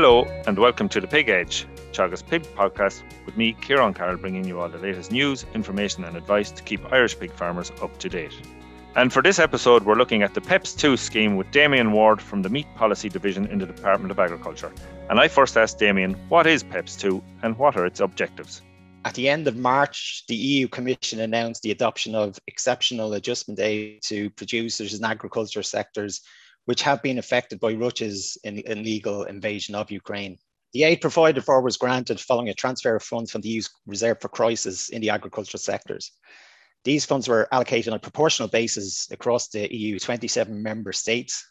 Hello and welcome to the Pig Edge, Teagasc Pig podcast with me, Ciarán Carroll, bringing you all the latest news, information, and advice to keep Irish pig farmers up to date. And for this episode, we're looking at the PEPS 2 scheme with Damien Ward from the Meat Policy Division in the Department of Agriculture. And I first asked Damien, what is PEPS 2 and what are its objectives? At the end of March, the EU Commission announced the adoption of exceptional adjustment aid to producers in agriculture sectors which have been affected by Russia's illegal invasion of Ukraine. The aid provided for was granted following a transfer of funds from the EU's Reserve for Crisis in the agricultural sectors. These funds were allocated on a proportional basis across the EU 27 member states.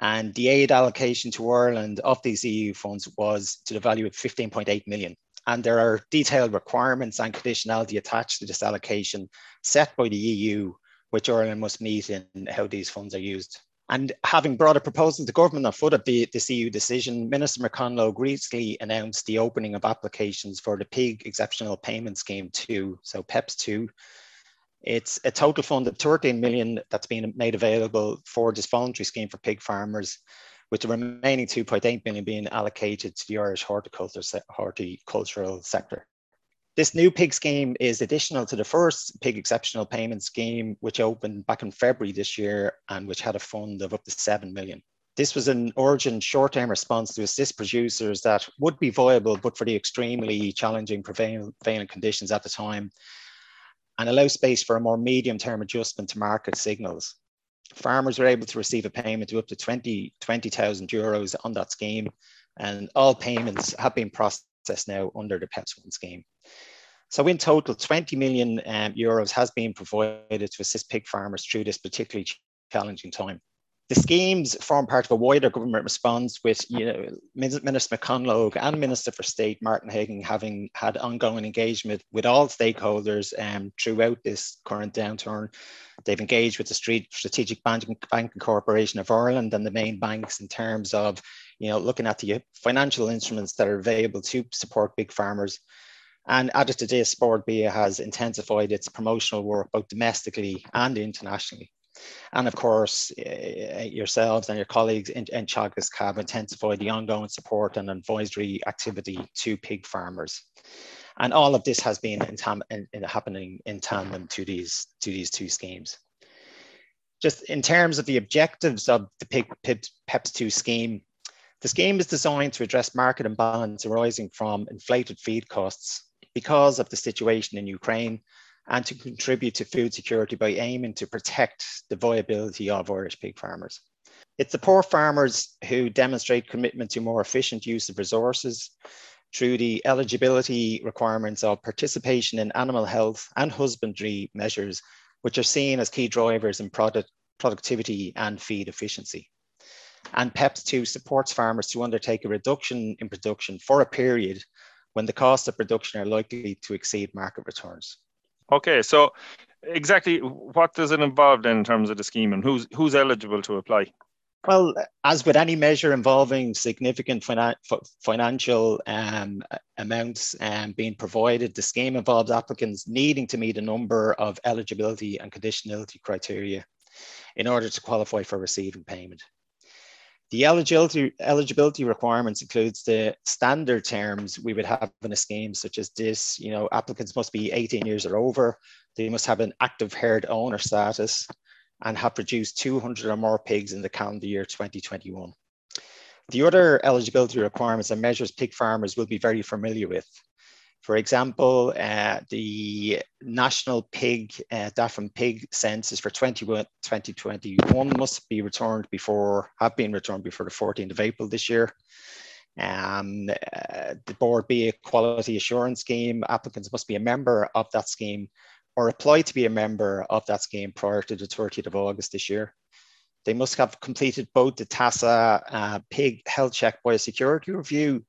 And the aid allocation to Ireland of these EU funds was to the value of 15.8 million. And there are detailed requirements and conditionality attached to this allocation set by the EU, which Ireland must meet in how these funds are used. And having brought a proposal to government on foot of the, this EU decision, Minister McConalogue recently announced the opening of applications for the PIG Exceptional Payment Scheme 2, so PEPS 2. It's a total fund of 13 million that's been made available for this voluntary scheme for pig farmers, with the remaining 2.8 million being allocated to the Irish horticultural sector. This new pig scheme is additional to the first pig exceptional payment scheme, which opened back in February this year and which had a fund of up to 7 million. This was an urgent short-term response to assist producers that would be viable, but for the extremely challenging prevailing conditions at the time, and allow space for a more medium-term adjustment to market signals. Farmers were able to receive a payment of up to 20, 20,000 euros on that scheme, and all payments have been processed now under the PEPS 1 scheme. So in total, 20 million um, euros has been provided to assist pig farmers through this particularly challenging time. The schemes form part of a wider government response with you know, Minister McConalogue and Minister for State Martin Heydon having had ongoing engagement with all stakeholders um, throughout this current downturn. They've engaged with the Strategic Banking Corporation of Ireland and the main banks in terms of you know, looking at the financial instruments that are available to support big farmers and added to this, Bia has intensified its promotional work both domestically and internationally. And of course, uh, yourselves and your colleagues in, in Teagasc have intensified the ongoing support and advisory activity to pig farmers. And all of this has been in tam- in, in happening in tandem to these, to these two schemes. Just in terms of the objectives of the pig, PEPS 2 scheme, the scheme is designed to address market imbalance arising from inflated feed costs because of the situation in Ukraine and to contribute to food security by aiming to protect the viability of Irish pig farmers. It's the poor farmers who demonstrate commitment to more efficient use of resources through the eligibility requirements of participation in animal health and husbandry measures, which are seen as key drivers in product productivity and feed efficiency. And PEPS 2 supports farmers to undertake a reduction in production for a period when the costs of production are likely to exceed market returns. Okay, so exactly what does it involve then in terms of the scheme and who's who's eligible to apply? Well, as with any measure involving significant finan- financial um, amounts um, being provided, the scheme involves applicants needing to meet a number of eligibility and conditionality criteria in order to qualify for receiving payment. The eligibility, eligibility requirements includes the standard terms we would have in a scheme such as this. You know, applicants must be 18 years or over. They must have an active herd owner status and have produced 200 or more pigs in the calendar year 2021. The other eligibility requirements and measures pig farmers will be very familiar with for example, uh, the National Pig, uh, DAFM Pig Census for 2021 must be returned before, have been returned before the 14th of April this year. Um, uh, the Bord Bia Quality Assurance Scheme, applicants must be a member of that scheme or apply to be a member of that scheme prior to the 30th of August this year. They must have completed both the TASAH uh, Pig Health Check Biosecurity Review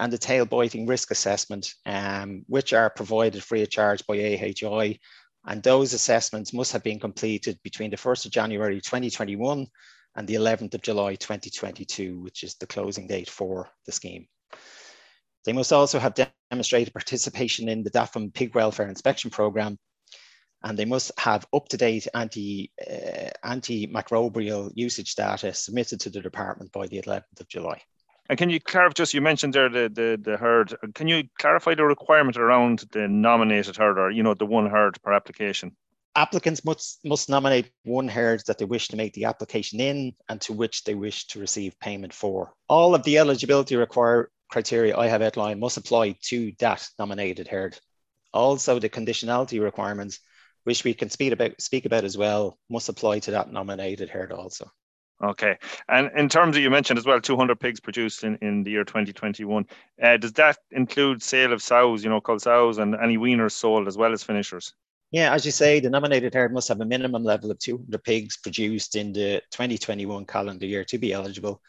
and the tail biting risk assessment, um, which are provided free of charge by AHI. And those assessments must have been completed between the 1st of January 2021 and the 11th of July 2022, which is the closing date for the scheme. They must also have demonstrated participation in the DAFM Pig Welfare Inspection Programme, and they must have up-to-date anti, uh, antimicrobial usage data submitted to the department by the 11th of July. And can you clarify, just you mentioned there the, the, the herd, can you clarify the requirement around the nominated herd or, you know, the one herd per application? Applicants must, must nominate one herd that they wish to make the application in and to which they wish to receive payment for. All of the eligibility require criteria I have outlined must apply to that nominated herd. Also, the conditionality requirements, which we can speak about, speak about as well, must apply to that nominated herd also. Okay. And in terms of, you mentioned as well, 200 pigs produced in, in the year 2021. Uh, does that include sale of sows, you know, cull sows and any weaners sold as well as finishers? Yeah, as you say, the nominated herd must have a minimum level of 200 pigs produced in the 2021 calendar year to be eligible.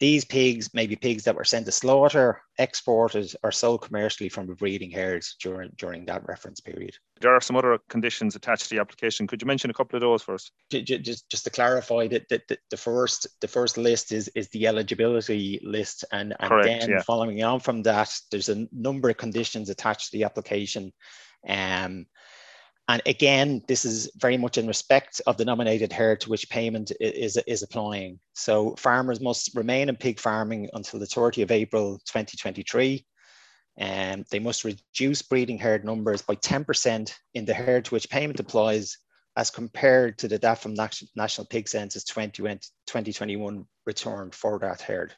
These pigs may be pigs that were sent to slaughter, exported, or sold commercially from a breeding herd during, during that reference period. There are some other conditions attached to the application. Could you mention a couple of those first? Just, just to clarify, that the, the, the, first the first list is, is the eligibility list, and, and Correct, then yeah. following on from that, there's a number of conditions attached to the application. Um, and again, this is very much in respect of the nominated herd to which payment is, is applying. So farmers must remain in pig farming until the 30th of April 2023. And um, they must reduce breeding herd numbers by 10% in the herd to which payment applies as compared to the DAFM National Pig Census 2021 return for that herd.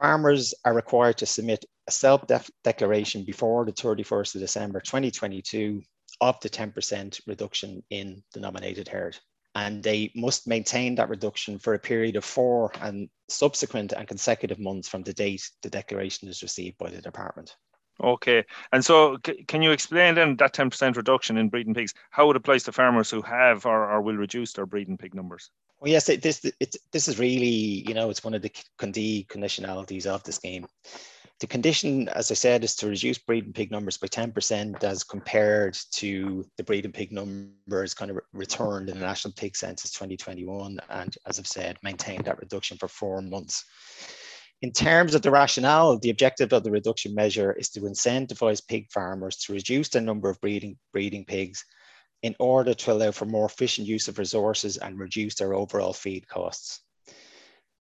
Farmers are required to submit a self-declaration before the 31st of December 2022 of the 10% reduction in the nominated herd. And they must maintain that reduction for a period of four and subsequent and consecutive months from the date the declaration is received by the department. Okay. And so, c- can you explain then that 10% reduction in breeding pigs, how it applies to farmers who have or, or will reduce their breeding pig numbers? Well, yes, it, this, it, this is really, you know, it's one of the conditionalities of the scheme. The condition, as I said, is to reduce breeding pig numbers by 10% as compared to the breeding pig numbers kind of returned in the National Pig Census 2021. And as I've said, maintain that reduction for four months. In terms of the rationale, the objective of the reduction measure is to incentivize pig farmers to reduce the number of breeding, breeding pigs in order to allow for more efficient use of resources and reduce their overall feed costs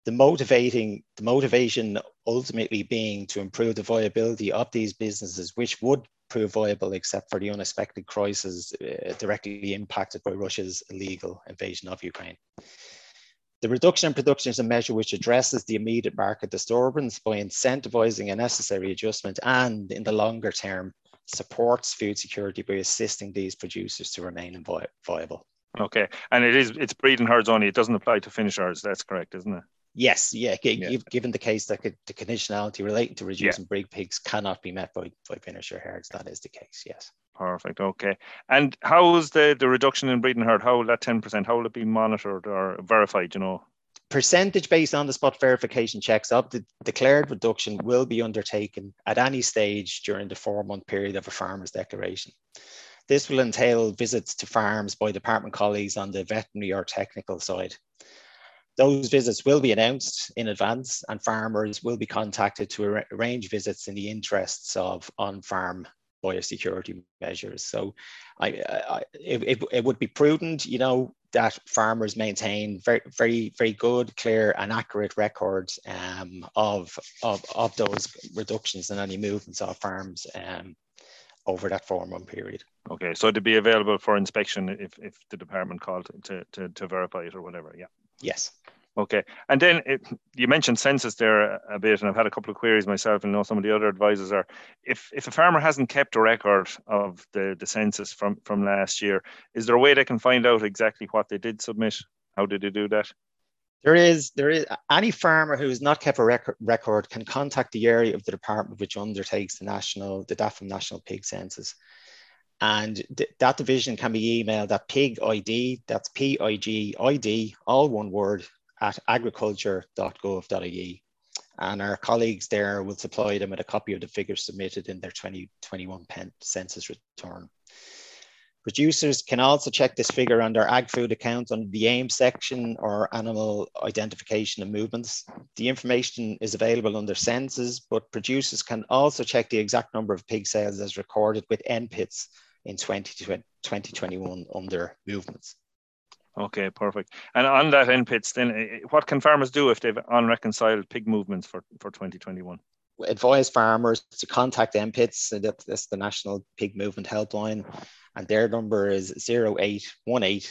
the motivating the motivation ultimately being to improve the viability of these businesses which would prove viable except for the unexpected crisis uh, directly impacted by russia's illegal invasion of ukraine. The reduction in production is a measure which addresses the immediate market disturbance by incentivizing a necessary adjustment and in the longer term supports food security by assisting these producers to remain vi- viable. Okay. And it is it's breeding herds only. It doesn't apply to finish herds. That's correct isn't it Yes, yeah, yeah. Given the case that the conditionality relating to reducing yeah. breed pigs cannot be met by, by finisher herds, that is the case, yes. Perfect. Okay. And how is the, the reduction in breeding herd? How will that 10%, how will it be monitored or verified, you know? Percentage based on the spot verification checks of the declared reduction will be undertaken at any stage during the four month period of a farmer's declaration. This will entail visits to farms by department colleagues on the veterinary or technical side. Those visits will be announced in advance and farmers will be contacted to arrange visits in the interests of on-farm biosecurity measures. So I, I it, it, it, would be prudent, you know, that farmers maintain very, very, very good, clear and accurate records um, of, of, of those reductions and any movements of farms um, over that four month period. Okay, so to be available for inspection if, if the department called to, to, to verify it or whatever, yeah. Yes. Okay. And then it, you mentioned census there a bit, and I've had a couple of queries myself, and know some of the other advisors are. If if a farmer hasn't kept a record of the, the census from, from last year, is there a way they can find out exactly what they did submit? How did they do that? There is there is any farmer who has not kept a record, record can contact the area of the department which undertakes the national the DAFM National Pig Census. And th- that division can be emailed at pig ID, that's P I G I D, all one word, at agriculture.gov.ie. And our colleagues there will supply them with a copy of the figures submitted in their 2021 census return. Producers can also check this figure on their ag food account under the AIM section or animal identification and movements. The information is available under census, but producers can also check the exact number of pig sales as recorded with NPITs in 2021 under movements. Okay, perfect. And on that NPITs, then eh, what can farmers do if they've unreconciled pig movements for, for 2021? Advise farmers to contact NPITs, and that's the National Pig Movement Helpline, and their number is 0818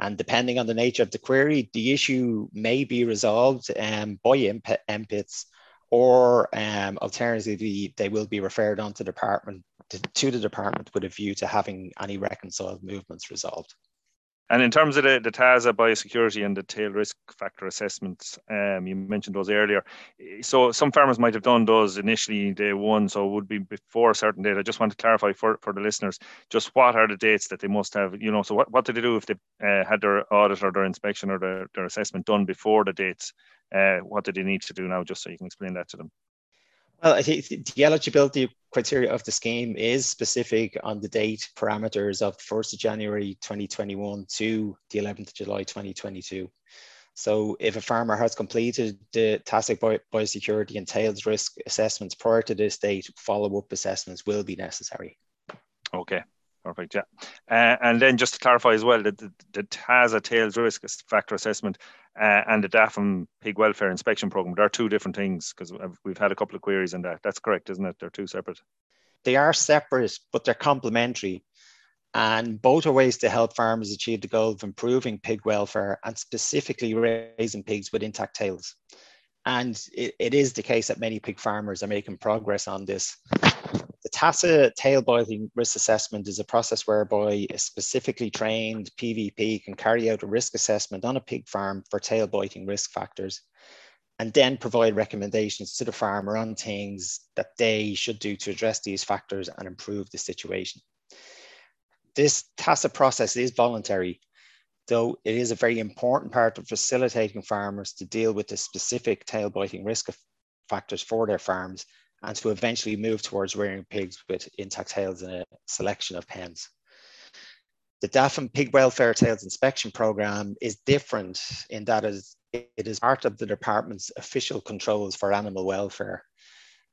And depending on the nature of the query, the issue may be resolved um, by NPITs or um, alternatively, they will be referred on to the department to, to, the department with a view to having any reconciled movements resolved. And in terms of the, the TASAH biosecurity and the tail risk factor assessments, um, you mentioned those earlier. So some farmers might have done those initially day one, so it would be before a certain date. I just want to clarify for, for the listeners, just what are the dates that they must have, you know, so what, what did they do if they uh, had their audit or their inspection or their, their assessment done before the dates uh, what do they need to do now, just so you can explain that to them? Well, I think the eligibility criteria of the scheme is specific on the date parameters of 1st of January 2021 to the 11th of July 2022. So if a farmer has completed the TASAH biosecurity and tails risk assessments prior to this date, follow-up assessments will be necessary. Okay, Perfect. Yeah. Uh, and then just to clarify as well, that it has a tails risk factor assessment uh, and the DAFM pig welfare inspection program. There are two different things because we've had a couple of queries on that. That's correct, isn't it? They're two separate. They are separate, but they're complementary. And both are ways to help farmers achieve the goal of improving pig welfare and specifically raising pigs with intact tails. And it, it is the case that many pig farmers are making progress on this. The TASAH tail biting risk assessment is a process whereby a specifically trained PVP can carry out a risk assessment on a pig farm for tail biting risk factors and then provide recommendations to the farmer on things that they should do to address these factors and improve the situation. This TASAH process is voluntary, though it is a very important part of facilitating farmers to deal with the specific tail biting risk factors for their farms and to eventually move towards rearing pigs with intact tails in a selection of pens. The DAFM Pig Welfare Tails Inspection Programme is different in that it is part of the department's official controls for animal welfare.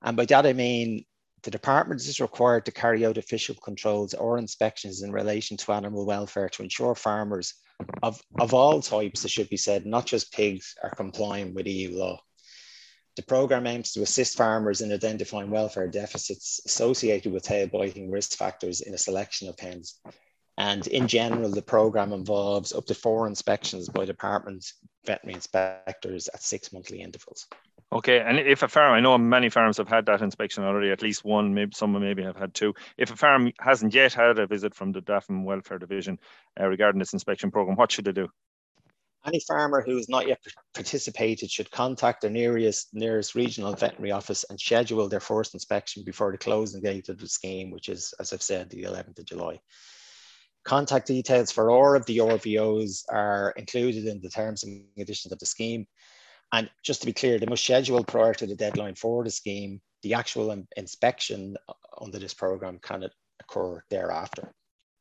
And by that I mean the department is required to carry out official controls or inspections in relation to animal welfare to ensure farmers of, of all types, it should be said, not just pigs, are complying with EU law. The programme aims to assist farmers in identifying welfare deficits associated with tail biting risk factors in a selection of pens. And in general, the programme involves up to four inspections by department veterinary inspectors at six monthly intervals. Okay, and if a farm, I know many farms have had that inspection already, at least one, maybe some maybe have had two. If a farm hasn't yet had a visit from the DAFM Welfare Division uh, regarding this inspection program, what should they do? Any farmer who has not yet participated should contact their nearest, nearest regional veterinary office and schedule their first inspection before the closing date of the scheme, which is, as I've said, the 11th of July. Contact details for all of the RVOs are included in the terms and conditions of the scheme. And just to be clear, they must schedule prior to the deadline for the scheme. The actual inspection under this program can occur thereafter.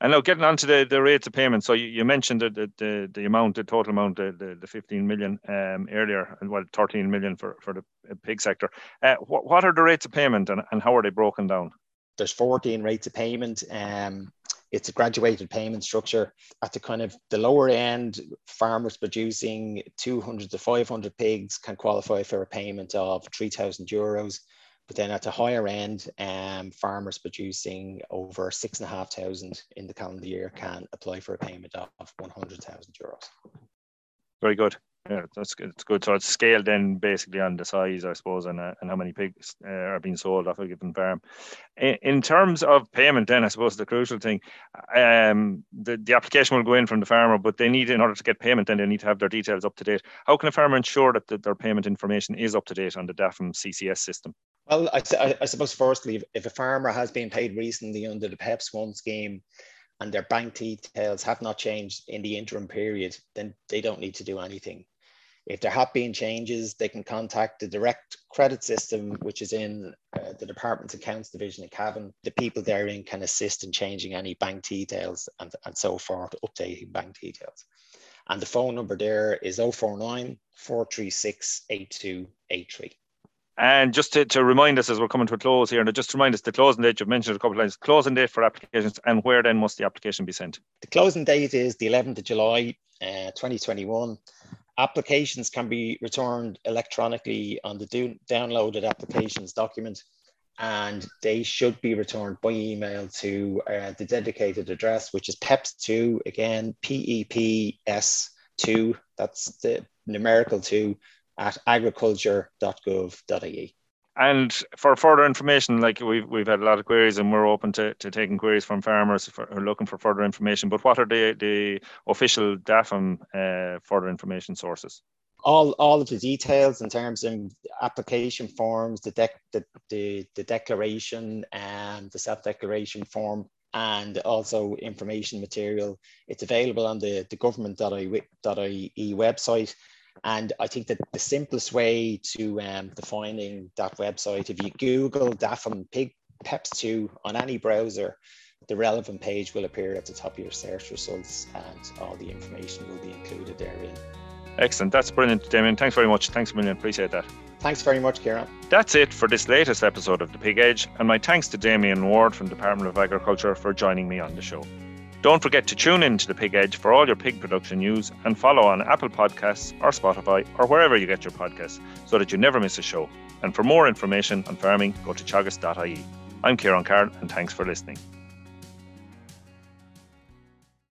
And now getting on to the, the rates of payment. So you, you mentioned the, the, the amount, the total amount, the, the, the 15 million um, earlier, and well, 13 million for, for the pig sector. Uh, what, what are the rates of payment and, and how are they broken down? There's 14 rates of payment. Um, it's a graduated payment structure. At the kind of the lower end, farmers producing 200 to 500 pigs can qualify for a payment of 3,000 euros. But then at the higher end, um, farmers producing over six and a half thousand in the calendar year can apply for a payment of 100,000 euros. Very good. Yeah, that's good. It's good. So it's scaled then basically on the size, I suppose, and, uh, and how many pigs uh, are being sold off a given farm. In, in, terms of payment, then I suppose the crucial thing, um, the, the application will go in from the farmer, but they need, in order to get payment, then they need to have their details up to date. How can a farmer ensure that the, their payment information is up to date on the DAFM CCS system? Well, I, I, suppose firstly, if a farmer has been paid recently under the PEPS one scheme, and their bank details have not changed in the interim period, then they don't need to do anything. If there have been changes, they can contact the direct credit system, which is in uh, the Department's Accounts Division in Cavan. The people therein can assist in changing any bank details and, and so forth, updating bank details. And the phone number there is 049 436 8283. And just to, to remind us as we're coming to a close here, and just to remind us the closing date, you've mentioned a couple of times, closing date for applications, and where then must the application be sent? The closing date is the 11th of July, uh, 2021. Applications can be returned electronically on the do- downloaded applications document, and they should be returned by email to uh, the dedicated address, which is PEPS2, again, P E P S 2, that's the numerical 2 at agriculture.gov.ie. And for further information, like we've we've had a lot of queries, and we're open to, to taking queries from farmers who are looking for further information. But what are the the official DAFM uh, further information sources? All, all of the details in terms of application forms, the dec- the, the, the declaration and the self-declaration form, and also information material. It's available on the, the government.ie website. And I think that the simplest way to um, defining that website, if you Google DAFM Pig PEPS 2 on any browser, the relevant page will appear at the top of your search results and all the information will be included therein. Excellent. That's brilliant, Damien. Thanks very much. Thanks a million. Appreciate that. Thanks very much, Ciarán. That's it for this latest episode of The Pig Edge, and my thanks to Damien Ward from Department of Agriculture for joining me on the show. Don't forget to tune in to The Pig Edge for all your pig production news and follow on Apple Podcasts or Spotify or wherever you get your podcasts so that you never miss a show. And for more information on farming, go to teagasc.ie. I'm Ciarán Carroll, and thanks for listening.